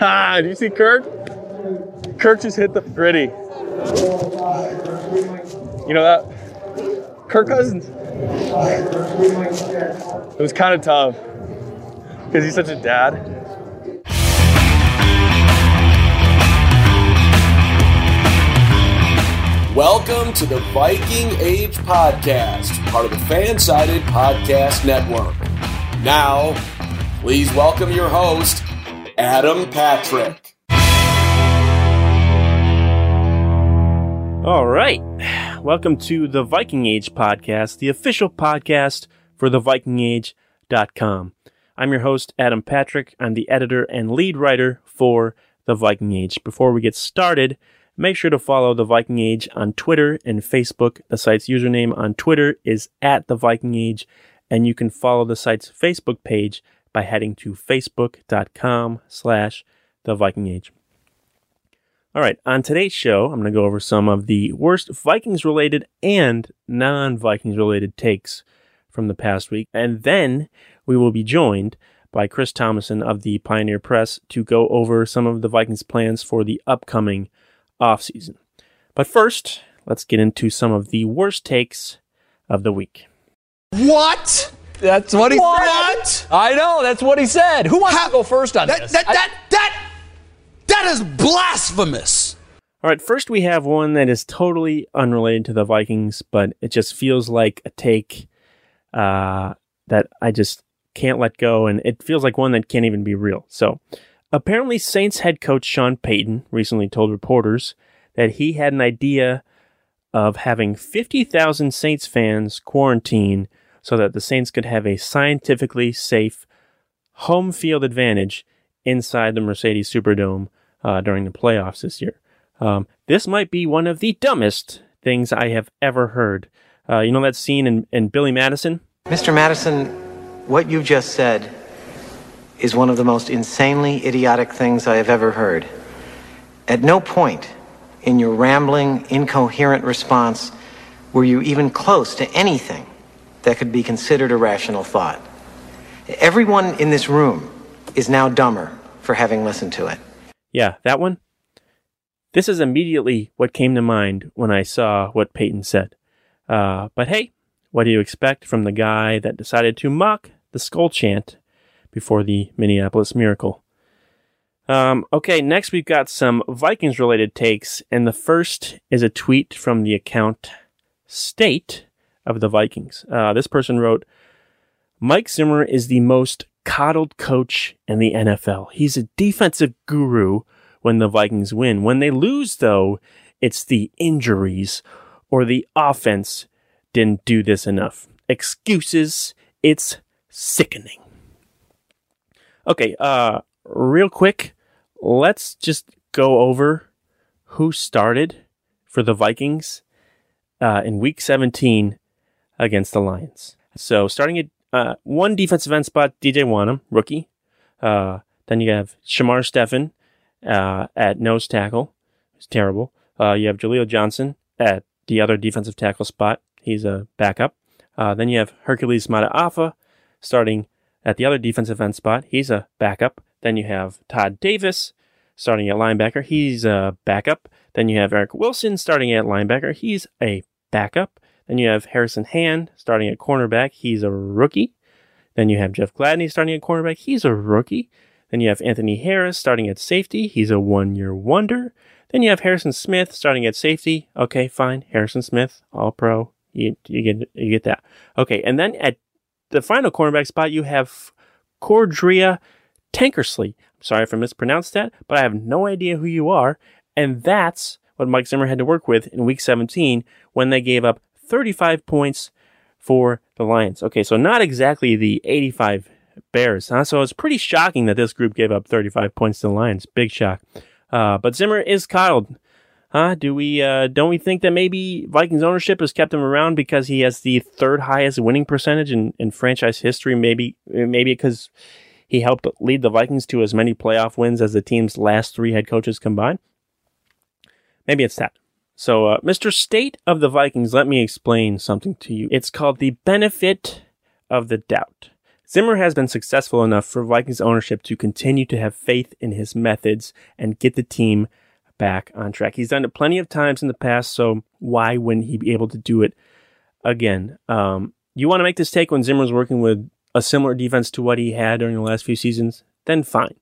Ah, do you see Kirk? Kirk just hit the gritty. You know that? Kirk Cousins. It was kind of tough because he's such a dad. Welcome to the Viking Age Podcast, part of the Fansided Podcast Network. Now, please welcome your host, Adam Patrick. All right. Welcome to the Viking Age podcast, the official podcast for thevikingage.com. I'm your host, Adam Patrick. I'm the editor and lead writer for the Viking Age. Before we get started, make sure to follow the Viking Age on Twitter and Facebook. The site's username on Twitter is at the Viking Age, and you can follow the site's Facebook page by heading to facebook.com slash the Viking Age. All right, on today's show, I'm going to go over some of the worst Vikings related and non Vikings related takes from the past week. And then we will be joined by Chris Tomasson of the Pioneer Press to go over some of the Vikings' plans for the upcoming offseason. But first, let's get into some of the worst takes of the week. What? That's what he What? said. I know. That's what he said. Who wants How- to go first on That, this? that, I- that, that, that is blasphemous. All right, first we have one that is totally unrelated to the Vikings, but it just feels like a take uh, that I just can't let go, and it feels like one that can't even be real. So, apparently, Saints head coach Sean Payton recently told reporters that he had an idea of having 50,000 Saints fans quarantine so that the Saints could have a scientifically safe home field advantage inside the Mercedes Superdome uh, during the playoffs this year. Um, this might be one of the dumbest things I have ever heard. Uh, you know that scene in, in Billy Madison? Mr. Madison, what you just said is one of the most insanely idiotic things I have ever heard. At no point in your rambling, incoherent response were you even close to anything that could be considered a rational thought. Everyone in this room is now dumber for having listened to it. Yeah, that one. This is immediately what came to mind when I saw what Payton said. Uh, but hey, what do you expect from the guy that decided to mock the skull chant before the Minneapolis Miracle? Um, okay, next we've got some Vikings related takes, and the first is a tweet from the account State of the Vikings. Uh, this person wrote, Mike Zimmer is the most coddled coach in the NFL. He's a defensive guru when the Vikings win. When they lose, though, it's the injuries or the offense didn't do this enough. Excuses, it's sickening. Okay, uh, real quick, let's just go over who started for the Vikings uh, in week 17 against the Lions. So starting at uh, one defensive end spot, DJ Wonnum, rookie. Uh, then you have Shamar Stephen uh, at nose tackle. It's terrible. Uh, you have Jaleel Johnson at the other defensive tackle spot. He's a backup. Uh, then you have Hercules Mataafa starting at the other defensive end spot. He's a backup. Then you have Todd Davis starting at linebacker. He's a backup. Then you have Eric Wilson starting at linebacker. He's a backup. Then you have Harrison Hand starting at cornerback. He's a rookie. Then you have Jeff Gladney starting at cornerback. He's a rookie. Then you have Anthony Harris starting at safety. He's a one year wonder. Then you have Harrison Smith starting at safety. Okay, fine. Harrison Smith, all pro. You, you get you get that. Okay, and then at the final cornerback spot, you have Cordrea Tankersley. I'm sorry if I mispronounced that, but I have no idea who you are. And that's what Mike Zimmer had to work with in week 17 when they gave up 35 points for the Lions. Okay, so not exactly the 85 Bears, huh? So it's pretty shocking that this group gave up 35 points to the Lions. Big shock. Uh, but Zimmer is coddled. Huh? Do we, uh, don't we think that maybe Vikings ownership has kept him around because he has the third highest winning percentage in, in franchise history? Maybe, maybe because he helped lead the Vikings to as many playoff wins as the team's last three head coaches combined. Maybe it's that. So, uh, Mr. State of the Vikings, let me explain something to you. It's called the benefit of the doubt. Zimmer has been successful enough for Vikings ownership to continue to have faith in his methods and get the team back on track. He's done it plenty of times in the past, so why wouldn't he be able to do it again? Um, you want to make this take when Zimmer's working with a similar defense to what he had during the last few seasons? Then fine.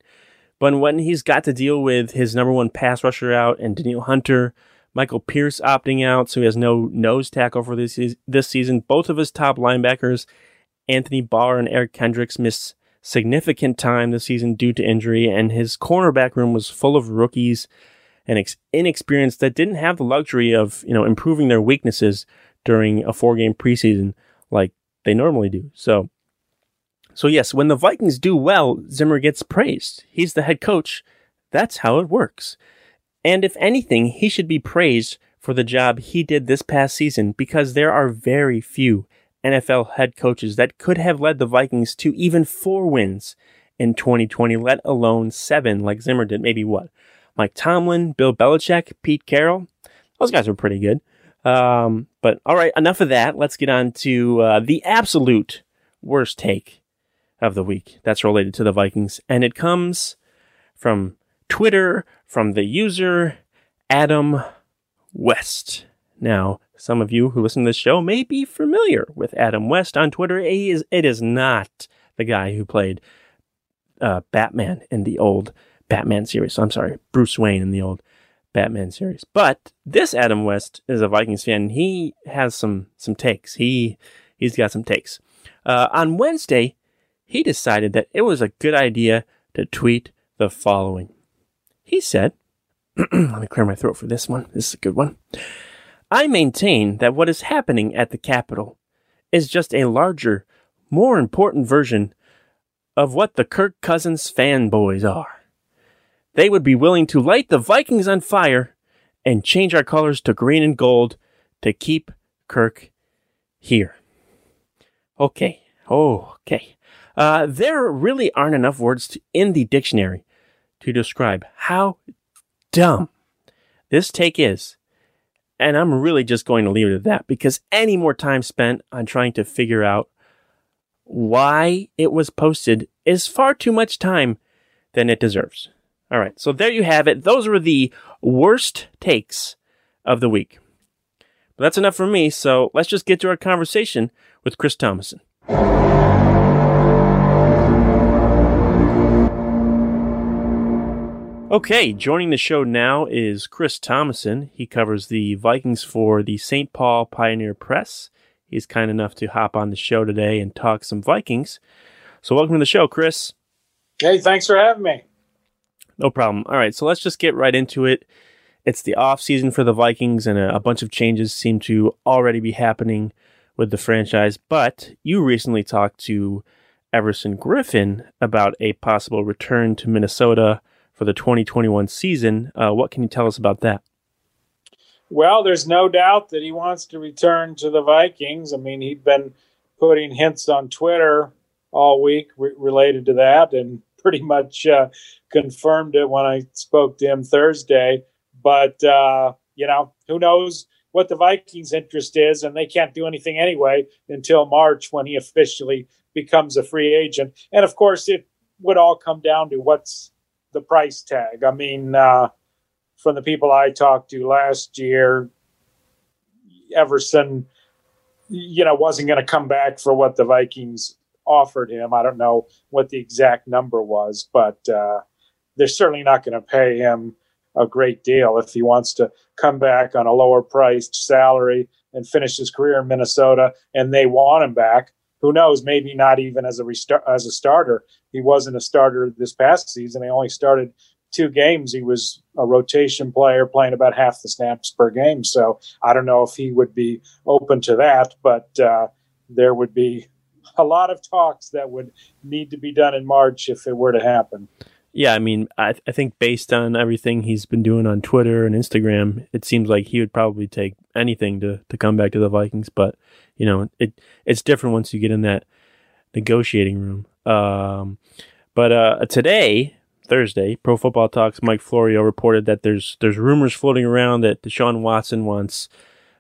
But when he's got to deal with his number one pass rusher out and Danielle Hunter, Michael Pierce opting out, so he has no nose tackle for this this season. Both of his top linebackers, Anthony Barr and Eric Kendricks, missed significant time this season due to injury, and his cornerback room was full of rookies and ex- inexperienced that didn't have the luxury of you know improving their weaknesses during a four game preseason like they normally do. So, so yes, when the Vikings do well, Zimmer gets praised. He's the head coach. That's how it works. And if anything, he should be praised for the job he did this past season because there are very few NFL head coaches that could have led the Vikings to even four wins in 2020, let alone seven like Zimmer did. Maybe what? Mike Tomlin, Bill Belichick, Pete Carroll. Those guys were pretty good. Um, but all right, enough of that. Let's get on to uh, the absolute worst take of the week that's related to the Vikings. And it comes from Twitter from the user Adam West. Now, some of you who listen to this show may be familiar with Adam West on Twitter. He is, it is not the guy who played uh, Batman in the old Batman series. I'm sorry, Bruce Wayne in the old Batman series. But this Adam West is a Vikings fan. he has some some takes. He he's got some takes. Uh, on Wednesday, he decided that it was a good idea to tweet the following. He said, let me clear my throat for this one. This is a good one. I maintain that what is happening at the Capitol is just a larger, more important version of what the Kirk Cousins fanboys are. They would be willing to light the Vikings on fire and change our colors to green and gold to keep Kirk here. Okay. Oh, Okay. Uh, there really aren't enough words to, in the dictionary to describe how dumb this take is. And I'm really just going to leave it at that because any more time spent on trying to figure out why it was posted is far too much time than it deserves. All right, so there you have it. Those were the worst takes of the week. But that's enough for me, so let's just get to our conversation with Chris Tomasson. Okay, joining the show now is Chris Tomasson. He covers the Vikings for the St. Paul Pioneer Press. He's kind enough to hop on the show today and talk some Vikings. So, welcome to the show, Chris. Hey, thanks for having me. No problem. All right, so let's just get right into it. It's the off season for the Vikings, and a, a bunch of changes seem to already be happening with the franchise. But you recently talked to Everson Griffen about a possible return to Minnesota for the 2021 season. Uh, what can you tell us about that? Well, there's no doubt that he wants to return to the Vikings. I mean, he'd been putting hints on Twitter all week re- related to that and pretty much uh, confirmed it when I spoke to him Thursday. But, uh, you know, who knows what the Vikings' interest is, and they can't do anything anyway until March when he officially becomes a free agent. And of course, it would all come down to what's the price tag. I mean, uh, from the people I talked to last year, Everson, you know, wasn't going to come back for what the Vikings offered him. I don't know what the exact number was, but uh, they're certainly not going to pay him a great deal if he wants to come back on a lower priced salary and finish his career in Minnesota and they want him back. Who knows? Maybe not even as a restart, as a starter. He wasn't a starter this past season. He only started two games. He was a rotation player playing about half the snaps per game. So I don't know if he would be open to that, but uh, there would be a lot of talks that would need to be done in March if it were to happen. Yeah, I mean, I, I think based on everything he's been doing on Twitter and Instagram, it seems like he would probably take anything to, to come back to the Vikings. But you know, it it's different once you get in that negotiating room. Um, but uh, today, Thursday, Pro Football Talks Mike Florio reported that there's there's rumors floating around that Deshaun Watson wants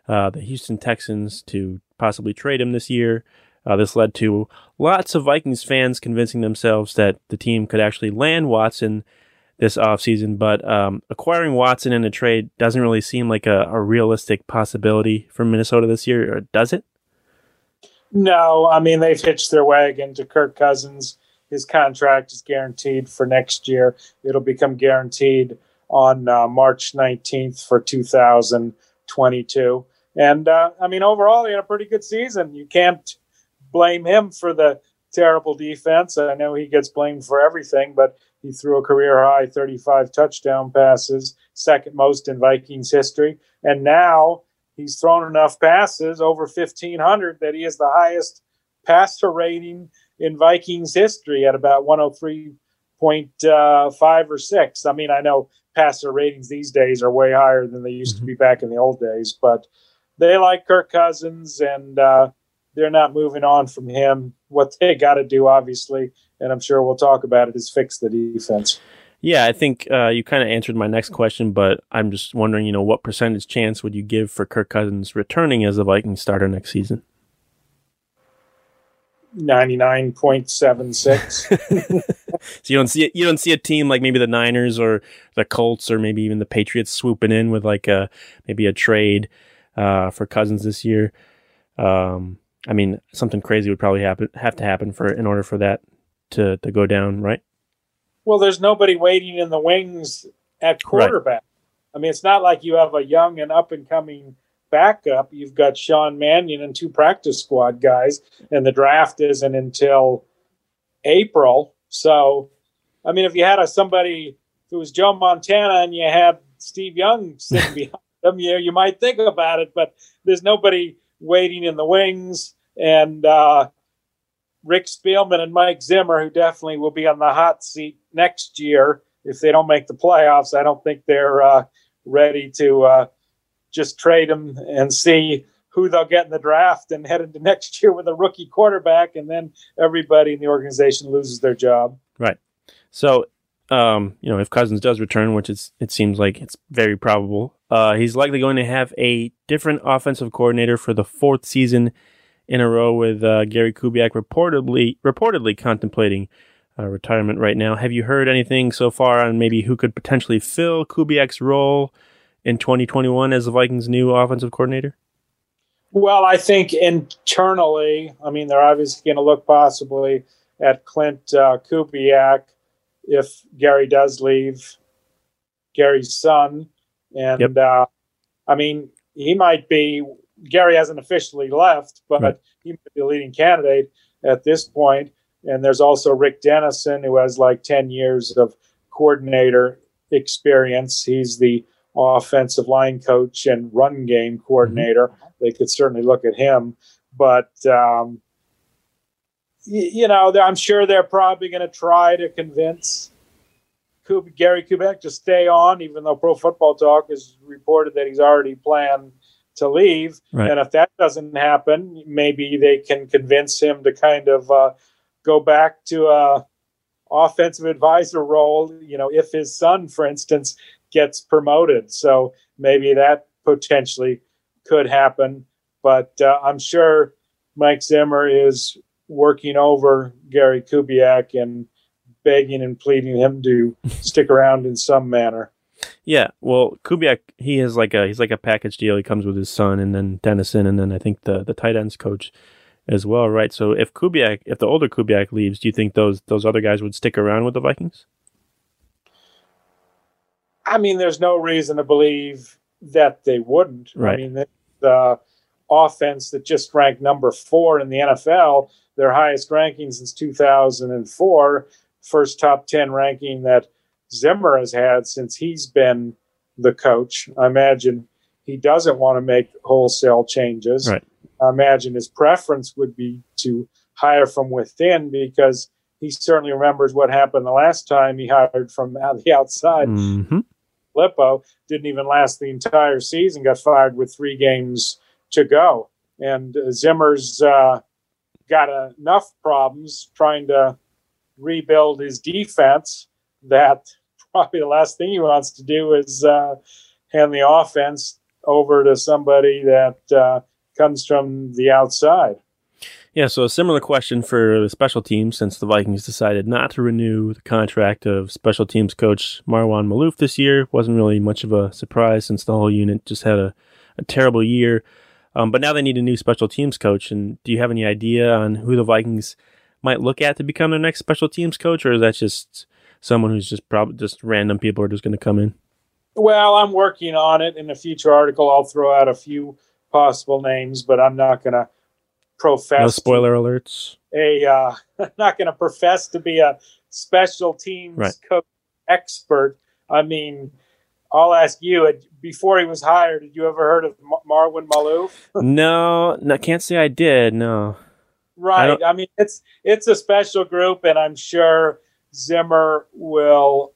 uh, the Houston Texans to possibly trade him this year. Uh, this led to lots of Vikings fans convincing themselves that the team could actually land Watson this offseason, but um, acquiring Watson in a trade doesn't really seem like a, a, realistic possibility for Minnesota this year, or does it? No, I mean, they've hitched their wagon to Kirk Cousins. His contract is guaranteed for next year. It'll become guaranteed on uh, March 19th for 2022. And uh, I mean, overall, he had a pretty good season. You can't blame him for the terrible defense. I know he gets blamed for everything, but he threw a career high 35 touchdown passes, second most in Vikings history. And now he's thrown enough passes, over 1,500, that he is the highest passer rating in Vikings history at about 103.5 or 6. I mean, I know passer ratings these days are way higher than they used to be back in the old days, but they like Kirk Cousins and, uh, they're not moving on from him. What they got to do, obviously, and I'm sure we'll talk about it, is fix the defense. Yeah, I think uh, you kind of answered my next question, but I'm just wondering, you know, what percentage chance would you give for Kirk Cousins returning as a Viking starter next season? Ninety nine point seven six. So you don't see it, you don't see a team like maybe the Niners or the Colts or maybe even the Patriots swooping in with like a maybe a trade uh, for Cousins this year. Um, I mean, something crazy would probably happen have to happen for in order for that to to go down, right? Well, there's nobody waiting in the wings at quarterback. Right. I mean, it's not like you have a young and up and coming backup. You've got Sean Mannion and two practice squad guys, and the draft isn't until April. So, I mean, if you had a somebody who was Joe Montana and you had Steve Young sitting behind them, you you might think about it. But there's nobody waiting in the wings, and uh, Rick Spielman and Mike Zimmer, who definitely will be on the hot seat next year if they don't make the playoffs. I don't think they're uh, ready to uh, just trade them and see who they'll get in the draft and head into next year with a rookie quarterback, and then everybody in the organization loses their job. Right. So, um, you know, if Cousins does return, which it seems like it's very probable, uh, he's likely going to have a different offensive coordinator for the fourth season in a row, with uh, Gary Kubiak reportedly reportedly contemplating uh, retirement right now. Have you heard anything so far on maybe who could potentially fill Kubiak's role in 2021 as the Vikings' new offensive coordinator? Well, I think internally, I mean, they're obviously going to look possibly at Clint uh, Kubiak if Gary does leave. Gary's son and yep. uh, I mean, he might be. Gary hasn't officially left, but right. he might be the leading candidate at this point. And there's also Rick Dennison, who has like 10 years of coordinator experience. He's the offensive line coach and run game coordinator. Mm-hmm. They could certainly look at him. But, um, you know, I'm sure they're probably going to try to convince Kub- Gary Kubiak to stay on, even though Pro Football Talk has reported that he's already planned to leave. Right. And if that doesn't happen, maybe they can convince him to kind of uh, go back to a offensive advisor role. You know, if his son, for instance, gets promoted, so maybe that potentially could happen. But uh, I'm sure Mike Zimmer is working over Gary Kubiak and begging and pleading him to stick around in some manner. Yeah, well, Kubiak he is like a he's like a package deal. He comes with his son, and then Dennison, and then I think the the tight ends coach as well, right? So if Kubiak, if the older Kubiak leaves, do you think those those other guys would stick around with the Vikings? I mean, there's no reason to believe that they wouldn't. Right. I mean, the, the offense that just ranked number four in the NFL, their highest ranking since 2004, first top 10 ranking that Zimmer has had since he's been the coach. I imagine he doesn't want to make wholesale changes. Right. I imagine his preference would be to hire from within because he certainly remembers what happened the last time he hired from the outside. Mm-hmm. Lippo didn't even last the entire season, got fired with three games to go. And uh, Zimmer's uh, got enough problems trying to rebuild his defense that probably the last thing he wants to do is uh, hand the offense over to somebody that uh, comes from the outside. Yeah, so a similar question for the special teams since the Vikings decided not to renew the contract of special teams coach Marwan Maalouf this year. Wasn't really much of a surprise since the whole unit just had a, a terrible year. Um, but now they need a new special teams coach. And do you have any idea on who the Vikings might look at to become their next special teams coach, or is that just someone who's just probably just random people are just going to come in? Well, I'm working on it. In a future article, I'll throw out a few possible names, but I'm not going to profess. No spoiler alerts. A uh, not going to profess to be a special teams right. coach expert. I mean, I'll ask you. Before he was hired, did you ever heard of Marwan Maalouf? no, no, can't say I did. No. Right. I, I mean, it's it's a special group, and I'm sure Zimmer will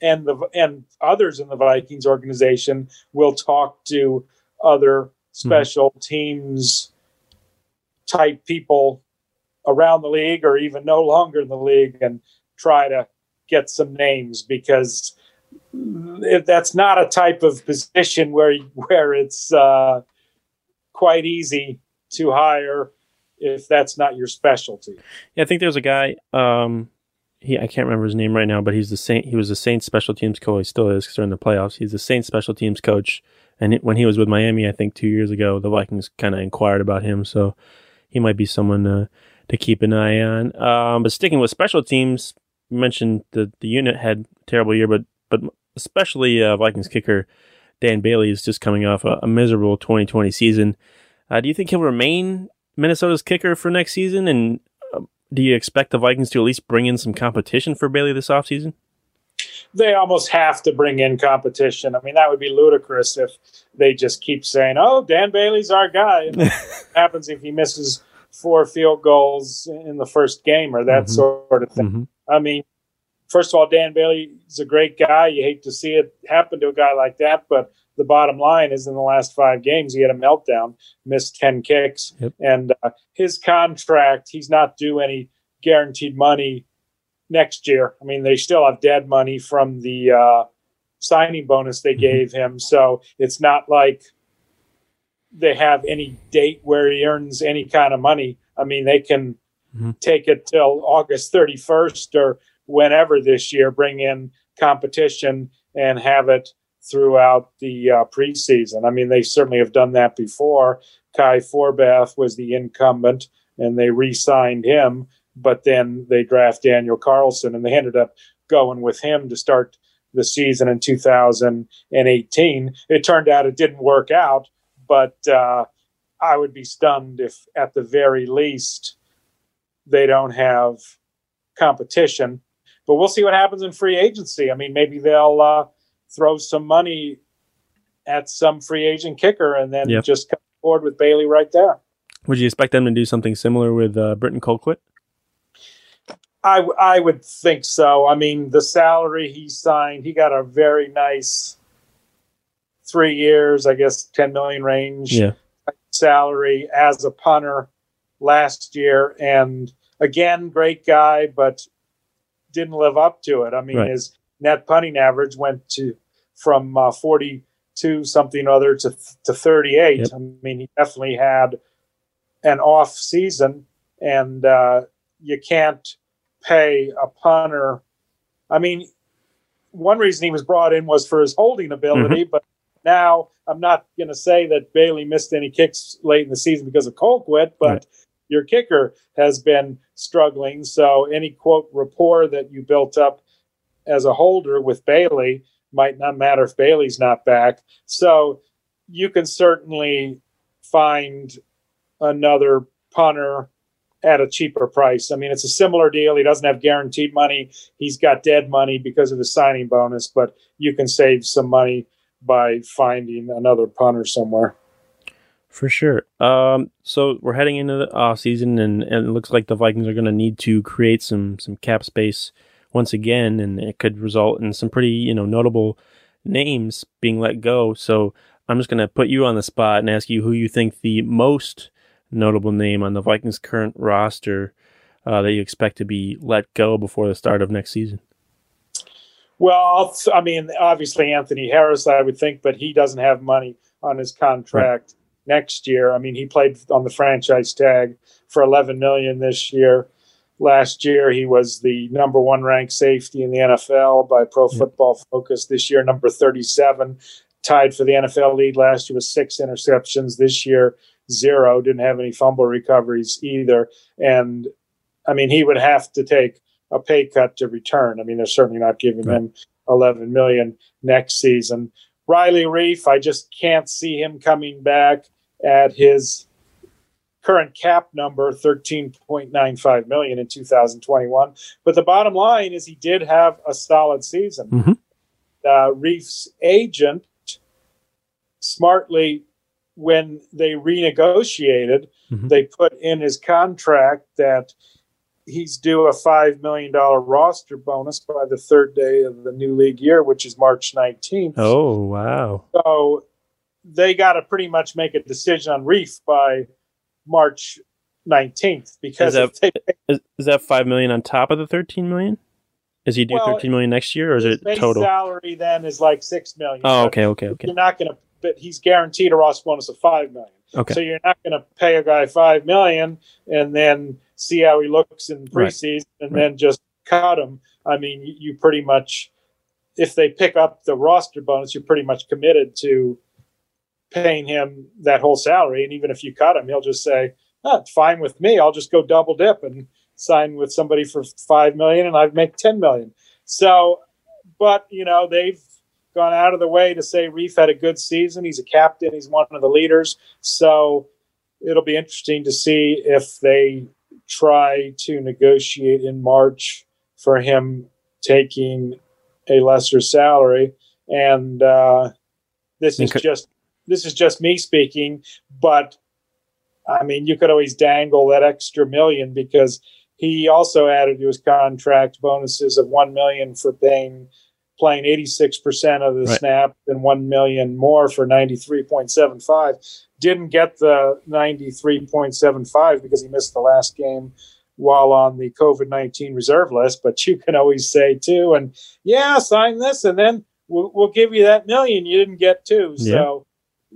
and the and others in the Vikings organization will talk to other special mm-hmm. teams type people around the league or even no longer in the league and try to get some names because that's not a type of position where where it's uh, quite easy to hire if that's not your specialty. Yeah, I think there's a guy. Um, he I can't remember his name right now, but he's the Saint. He was the Saints special teams coach. He still is because they're in the playoffs. He's the Saints special teams coach. And when he was with Miami, I think two years ago, the Vikings kind of inquired about him. So he might be someone uh, to keep an eye on. Um, but sticking with special teams, you mentioned the the unit had a terrible year, but but especially uh, Vikings kicker Dan Bailey is just coming off a, a miserable 2020 season. Uh, do you think he'll remain Minnesota's kicker for next season? And uh, do you expect the Vikings to at least bring in some competition for Bailey this offseason? They almost have to bring in competition. I mean, that would be ludicrous if they just keep saying, "Oh, Dan Bailey's our guy." what happens if he misses four field goals in the first game or that mm-hmm. sort of thing? Mm-hmm. I mean, first of all, Dan Bailey is a great guy. You hate to see it happen to a guy like that, but the bottom line is in the last five games, he had a meltdown, missed 10 kicks. Yep. And uh, his contract, he's not due any guaranteed money next year. I mean, they still have dead money from the uh, signing bonus they mm-hmm. gave him. So it's not like they have any date where he earns any kind of money. I mean, they can mm-hmm. take it till August 31st or whenever this year, bring in competition and have it throughout the uh, preseason. I mean, they certainly have done that before. Kai Forbath was the incumbent, and they re-signed him, but then they draft Daniel Carlson, and they ended up going with him to start the season in 2018. It turned out it didn't work out, but uh, I would be stunned if, at the very least, they don't have competition but we'll see what happens in free agency. I mean, maybe they'll uh, throw some money at some free agent kicker and then yep. just come forward with Bailey right there. Would you expect them to do something similar with uh, Britton Colquitt? I, I would think so. I mean, the salary he signed, he got a very nice three years, I guess, 10 million range yeah. salary as a punter last year. And again, great guy, but didn't live up to it. I mean, right. his net punting average went to from uh, 42 something other to to 38. Yep. I mean, he definitely had an off season, and uh, you can't pay a punter. I mean, one reason he was brought in was for his holding ability, mm-hmm. but now I'm not going to say that Bailey missed any kicks late in the season because of Colquitt, but right. your kicker has been struggling. So any quote rapport that you built up as a holder with Bailey might not matter if Bailey's not back. So you can certainly find another punter at a cheaper price. I mean, it's a similar deal. He doesn't have guaranteed money. He's got dead money because of the signing bonus, but you can save some money by finding another punter somewhere. For sure. Um, so we're heading into the off season, and, and it looks like the Vikings are going to need to create some some cap space once again, and it could result in some pretty you know notable names being let go. So I'm just going to put you on the spot and ask you who you think the most notable name on the Vikings' current roster uh, that you expect to be let go before the start of next season. Well, I mean, obviously Anthony Harris, I would think, but he doesn't have money on his contract. Right next year. I mean, he played on the franchise tag for 11 million this year. Last year, he was the number one ranked safety in the NFL by Pro Football Focus. This year, number 37, tied for the NFL lead last year with six interceptions. This year, zero. Didn't have any fumble recoveries either. And I mean, he would have to take a pay cut to return. I mean, they're certainly not giving right. him 11 million next season. Riley Reiff, I just can't see him coming back at his current cap number 13.95 million in 2021 but the bottom line is he did have a solid season mm-hmm. uh, reiff's agent smartly when they renegotiated mm-hmm. they put in his contract that he's due a $5 million roster bonus by the third day of the new league year which is march 19th oh wow so they got to pretty much make a decision on Reiff by March 19th because is that, they, is, is that five million on top of the 13 million? Is he due well, 13 million next year, or is it total? Salary then is like six million. Oh, okay, okay, okay. You're not going to, but he's guaranteed a roster bonus of five million. Okay. So you're not going to pay a guy five million and then see how he looks in preseason right. and right. then just cut him. I mean, you, pretty much, if they pick up the roster bonus, you're pretty much committed to paying him that whole salary. And even if you cut him, he'll just say, oh, fine with me. I'll just go double dip and sign with somebody for five million and I'd make 10 million. So, but you know, they've gone out of the way to say Reiff had a good season. He's a captain. He's one of the leaders. So it'll be interesting to see if they try to negotiate in March for him taking a lesser salary. And uh, this is just this is just me speaking, but I mean, you could always dangle that extra million because he also added to his contract bonuses of one million for paying playing 86% of the right. snap and 1 million more for 93.75 didn't get the 93.75 because he missed the last game while on the covid-19 reserve list but you can always say too and yeah sign this and then we'll, we'll give you that million you didn't get too yeah. so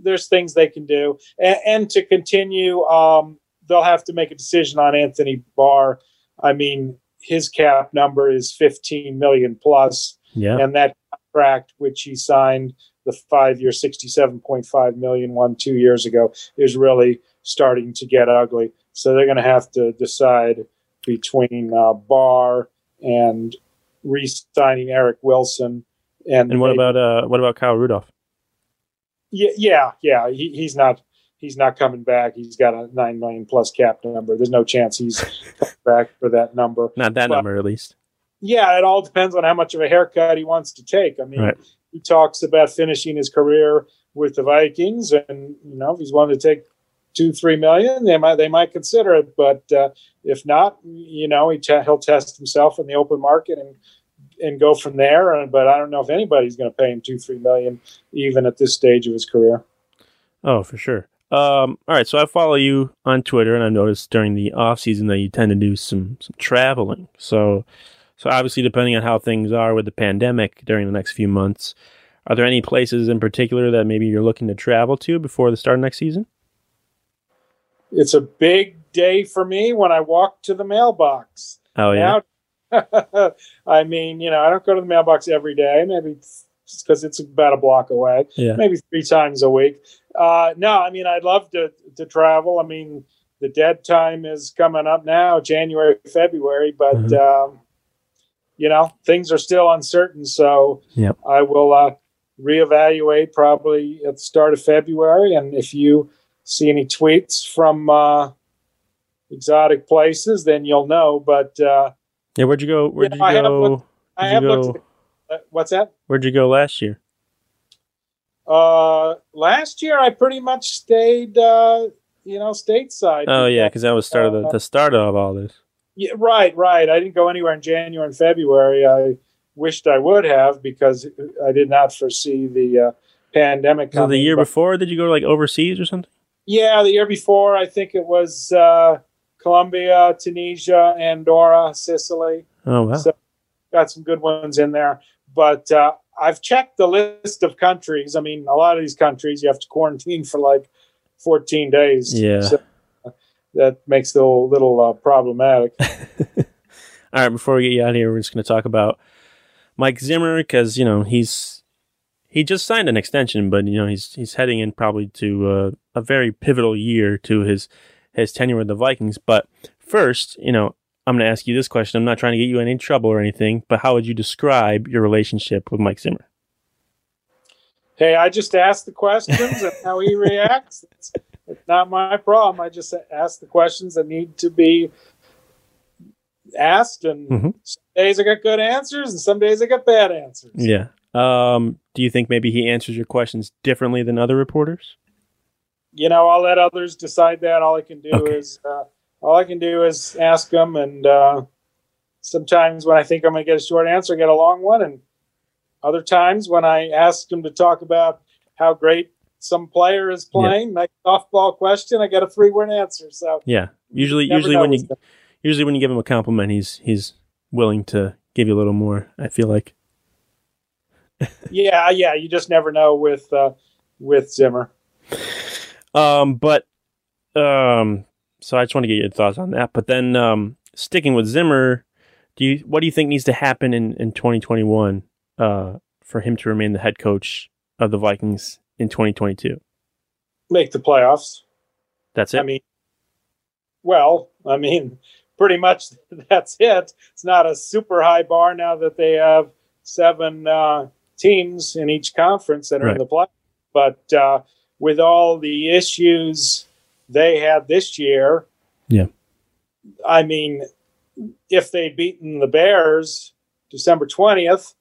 there's things they can do, and, and to continue, um, they'll have to make a decision on Anthony Barr. I mean, his cap number is 15 million plus, yeah. and that contract which he signed the five-year 67.5 million one two years ago is really starting to get ugly. So they're going to have to decide between uh, Barr and re-signing Eric Wilson. And, and what maybe, about uh, what about Kyle Rudolph? Yeah, yeah, yeah. He, he's not he's not coming back. He's got a nine million plus cap number. There's no chance he's back for that number. Not that but, number, at least. Yeah, it all depends on how much of a haircut he wants to take. I mean, right. he talks about finishing his career with the Vikings, and you know, if he's willing to take two, three million, they might they might consider it. But uh, if not, you know, he t- he'll test himself in the open market and and go from there. But I don't know if anybody's going to pay him two, three million, even at this stage of his career. Oh, for sure. Um, all right, so I follow you on Twitter, and I noticed during the off season that you tend to do some some traveling. So, so obviously, depending on how things are with the pandemic during the next few months, are there any places in particular that maybe you're looking to travel to before the start of next season? It's a big day for me when I walk to the mailbox. Oh yeah. Now, I mean, you know, I don't go to the mailbox every day, maybe just because it's about a block away, yeah. maybe three times a week. Uh, no, I mean, I'd love to, to travel. I mean, the dead time is coming up now, January, February, but Mhm. um, you know things are still uncertain. So Yep. I will uh, reevaluate probably at the start of February, and if you see any tweets from uh, exotic places, then you'll know. But uh, Yeah, where'd you go? Where'd know, you I go? looked- I have you looked. At, uh, what's that? Where'd you go last year? Uh, last year I pretty much stayed, uh, you know, stateside. Oh yeah, because that was start of the, the start of all this. Yeah, right, right. I didn't go anywhere in January and February. I wished I would have because I did not foresee the uh, pandemic So the year But- before, did you go like overseas or something? Yeah, the year before, I think it was uh, Colombia, Tunisia, Andorra, Sicily. Oh wow. So got some good ones in there. But uh, I've checked the list of countries. I mean, a lot of these countries you have to quarantine for like 14 days. Yeah. So that makes it a little, uh, problematic. All right, before we get you out of here, we're just going to talk about Mike Zimmer because you know he's he just signed an extension, but you know he's he's heading in probably to uh, a very pivotal year to his his tenure with the Vikings. But first, you know, I'm going to ask you this question. I'm not trying to get you in any trouble or anything, but how would you describe your relationship with Mike Zimmer? hey, I just ask the questions and how he reacts. It's, not my problem. I just ask the questions that need to be asked. And Mhm. some days I got good answers, and some days I got bad answers. Yeah. Um, do you think maybe he answers your questions differently than other reporters? You know, I'll let others decide that. All I can do Okay. is uh, all I can do is ask them, and uh, sometimes when I think I'm going to get a short answer, I get a long one, and other times when I ask them to talk about how great some player is playing, like softball question, I get a three word answer. So Yeah. Usually, usually when you them. usually when you give him a compliment, he's he's willing to give you a little more. I feel like. yeah, yeah, you just never know with uh, with Zimmer. Um, but um, so I just want to get your thoughts on that. But then, um, sticking with Zimmer, do you what do you think needs to happen in in 2021 uh for him to remain the head coach of the Vikings in 2022? Make the playoffs. That's it. I mean, well, I mean, pretty much that's it. It's not a super high bar now that they have seven uh, teams in each conference that are Right. in the play. But uh, with all the issues they had this year, Yeah. I mean, if they'd beaten the Bears December twentieth,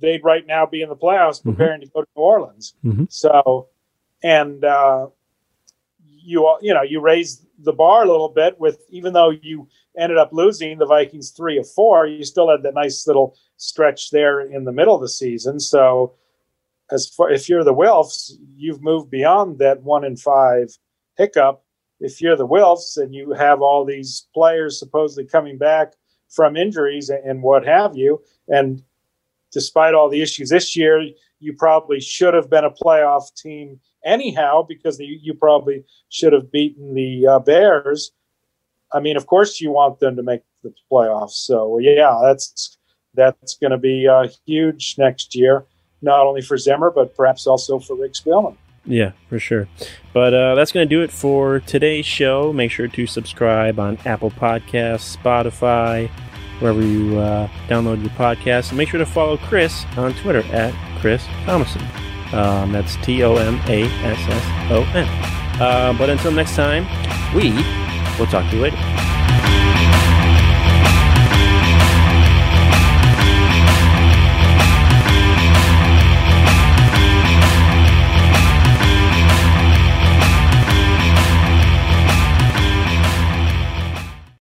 they'd right now be in the playoffs, Mhm. preparing to go to New Orleans. Mhm. So, and uh, you all- you know you raise the bar a little bit with even though you ended up losing the Vikings three of four, you still had that nice little stretch there in the middle of the season. So, as far if you're the Wilfs, you've moved beyond that one in five hiccup. If you're the Wilfs and you have all these players supposedly coming back from injuries and what have you, and despite all the issues this year, you probably should have been a playoff team anyhow because the, you probably should have beaten the uh, Bears. I mean, of course, you want them to make the playoffs. So yeah, that's that's going to be uh, huge next year, not only for Zimmer but perhaps also for Rick Spielman. Yeah, for sure. But uh, that's going to do it for today's show. Make sure to subscribe on Apple Podcasts, Spotify, wherever you uh, download your podcast. And make sure to follow Chris on Twitter at Chris Tomasson. Um, that's T O M A S S O N. Uh, but until next time, we will talk to you later.